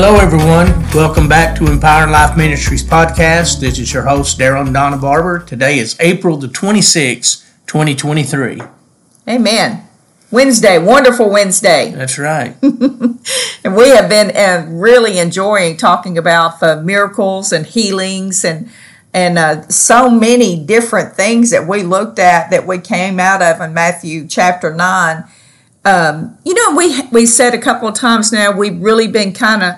Hello, everyone. Welcome back to Empowering Life Ministries podcast. This is your host, Daryl and Donna Barber. Today is April the 26th, 2023. Amen. Wednesday, wonderful Wednesday. That's right. and we have been uh, really enjoying talking about the miracles and healings and and uh, so many different things that we looked at that we came out of in Matthew chapter 9 um, you know, we we said a couple of times now we've really been kind of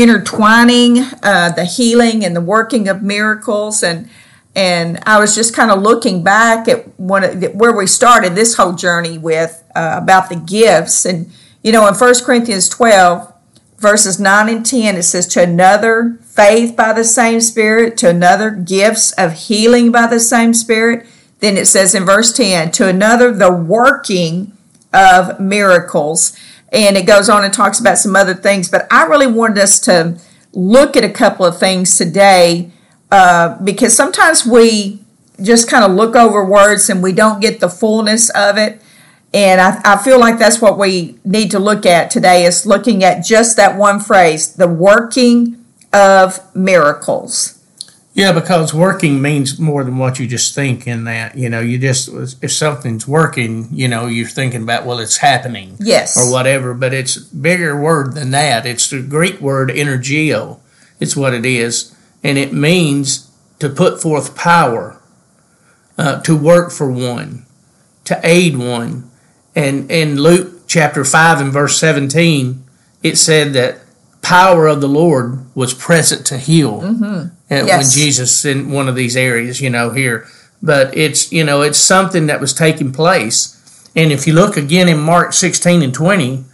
intertwining uh, the healing and the working of miracles, and and I was just kind of looking back at one where we started this whole journey with uh, about the gifts, and you know, in First Corinthians twelve verses 9 and 10 it says to another faith by the same spirit to another gifts of healing by the same spirit. Then it says in verse 10 to another the working of miracles. And it goes on and talks about some other things, but I really wanted us to look at a couple of things today uh, because sometimes we just kind of look over words and we don't get the fullness of it. And I, I feel like that's what we need to look at today is looking at just that one phrase, the working of miracles. Yeah, because working means more than what you just think in that. You know, you just, if something's working, you know, you're thinking about, well, it's happening. Yes. Or whatever, but it's a bigger word than that. It's the Greek word energeo. It's what it is. And it means to put forth power, uh, to work for one, to aid one. And in Luke chapter 5 and verse 17, it said that power of the Lord was present to heal mm-hmm. Yes. when Jesus in one of these areas, you know, here. But it's you know it's something that was taking place, and if you look again in Mark sixteen and twenty,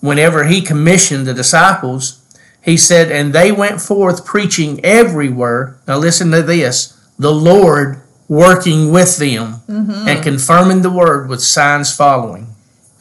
whenever he commissioned the disciples, he said, and they went forth preaching everywhere. Now listen to this: the Lord working with them mm-hmm. and confirming the word with signs following.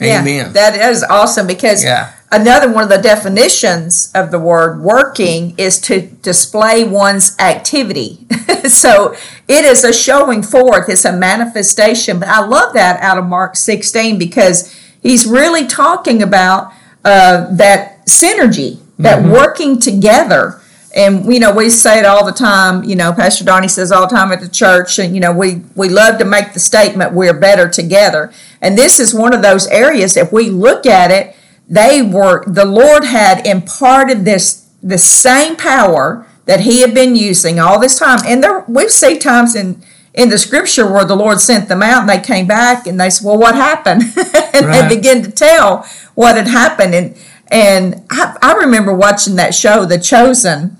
Amen. Yeah, that is awesome because yeah. Another one of the definitions of the word working is to display one's activity. so it is a showing forth, it's a manifestation. But I love that out of Mark 16 because he's really talking about uh, that synergy, that mm-hmm. working together and you know we say it all the time you know pastor donnie says all the time at the church and you know we we love to make the statement we're better together and this is one of those areas if we look at it they were the lord had imparted this the same power that he had been using all this time and there we see times in in the scripture where the lord sent them out and they came back and they said well what happened and right. they begin to tell what had happened and and I, I remember watching that show the chosen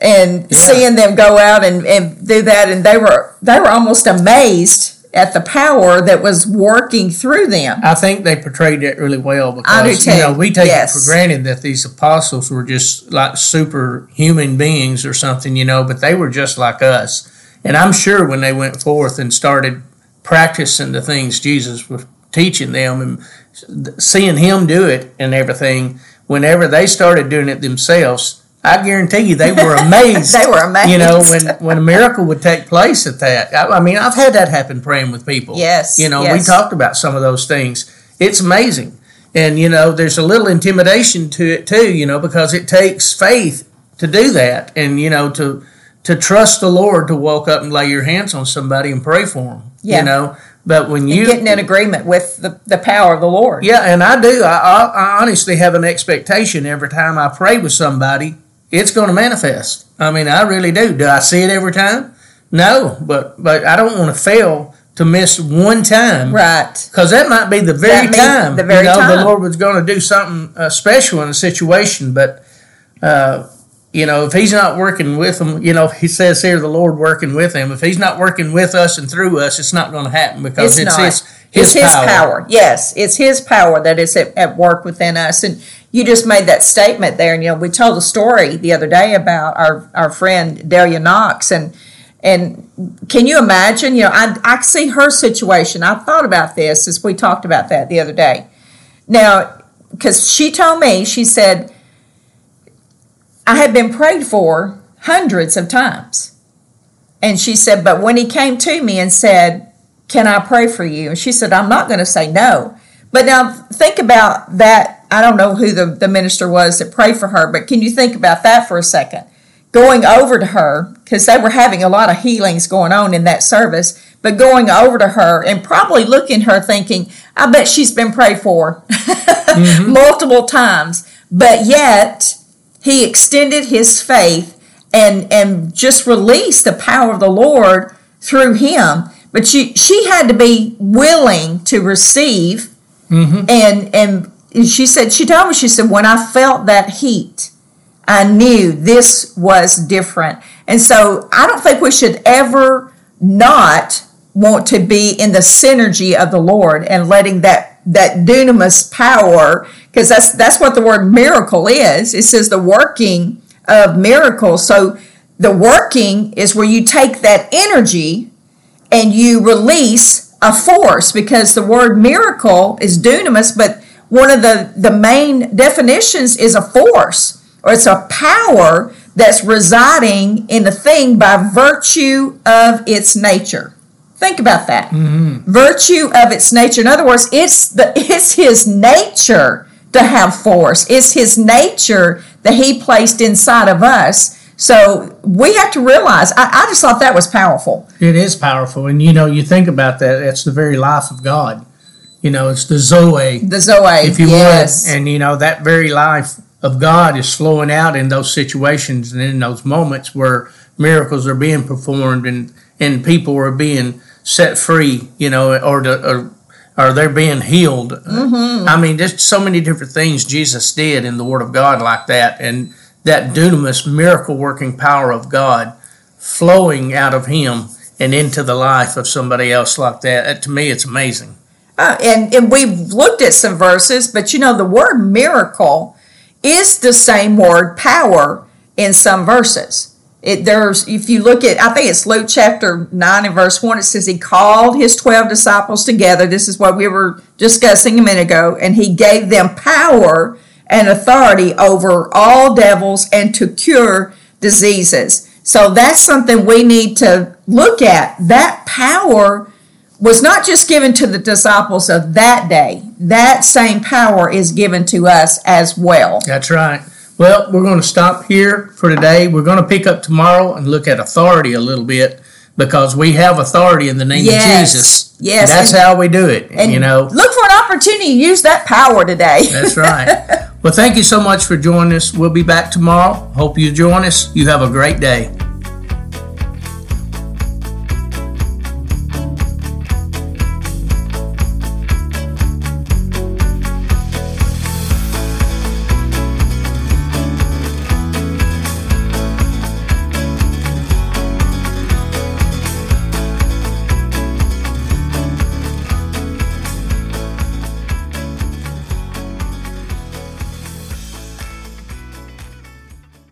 and yeah. seeing them go out and, and do that and they were they were almost amazed at the power that was working through them. I think they portrayed it really well because you know we take yes. it for granted that these apostles were just like superhuman beings or something, you know, but they were just like us. And I'm sure when they went forth and started practicing the things Jesus was teaching them and seeing him do it and everything, whenever they started doing it themselves, I guarantee you they were amazed. they were amazed. You know, when, when a miracle would take place at that. I, I, mean, I've had that happen praying with people. Yes. You know, yes. we talked about some of those things. It's amazing. And, you know, there's a little intimidation to it too, you know, because it takes faith to do that and, you know, to to trust the Lord to walk up and lay your hands on somebody and pray for them. Yeah. You know, but when you and getting in agreement with the, the power of the Lord. Yeah, and I do. I, I, I honestly have an expectation every time I pray with somebody it's going to manifest. I mean, I really do. Do I see it every time? No, but but I don't want to fail to miss one time, right? Because that might be the very time. The very you know, time the Lord was going to do something uh, special in a situation, but. Uh, you know, if he's not working with them, you know, he says here the Lord working with him. If he's not working with us and through us, it's not going to happen because it's, it's his his, it's power. his power. Yes, it's his power that is at, at work within us. And you just made that statement there, and you know we told a story the other day about our our friend Delia Knox, and and can you imagine? You know, I I see her situation. I thought about this as we talked about that the other day. Now, because she told me, she said, I had been prayed for hundreds of times, and she said, but when he came to me and said, "Can I pray for you?" and she said, "I'm not going to say no." But now think about that I don't know who the, the minister was that prayed for her, but can you think about that for a second? Going over to her, because they were having a lot of healings going on in that service, but going over to her and probably looking her thinking, I bet she's been prayed for mm-hmm. multiple times. But yet, he extended his faith and, and just released the power of the Lord through him. But she, she had to be willing to receive. Mm-hmm. And, and she said, she told me, she said, when I felt that heat, I knew this was different. And so I don't think we should ever not want to be in the synergy of the Lord and letting that that dunamis power because that's that's what the word miracle is. It says the working of miracles. So the working is where you take that energy and you release a force because the word miracle is dunamis, but one of the, the main definitions is a force or it's a power that's residing in a thing by virtue of its nature. Think about that. Mm-hmm. Virtue of its nature. In other words, it's the it's his nature to have force. It's his nature that he placed inside of us. So we have to realize. I, I just thought that was powerful. It is powerful, and you know, you think about that. It's the very life of God. You know, it's the Zoe. The Zoe, if you yes. would, and you know that very life of God is flowing out in those situations and in those moments where miracles are being performed and and people are being set free, you know, or, to, or, or they're being healed. Mm-hmm. I mean, there's so many different things Jesus did in the Word of God like that. And that dunamis, miracle working power of God flowing out of Him and into the life of somebody else like that. To me, it's amazing. Uh, and, and we've looked at some verses, but you know, the word miracle is the same word power in some verses. It, there's if you look at I think it's Luke chapter 9 and verse 1 it says he called his 12 disciples together. This is what we were discussing a minute ago and he gave them power and authority over all devils and to cure diseases. So that's something we need to look at. That power was not just given to the disciples of that day that same power is given to us as well that's right well, we're going to stop here for today. We're going to pick up tomorrow and look at authority a little bit because we have authority in the name yes. of Jesus. Yes. That's and, how we do it. And you know, look for an opportunity to use that power today. That's right. well, thank you so much for joining us. We'll be back tomorrow. Hope you join us. You have a great day.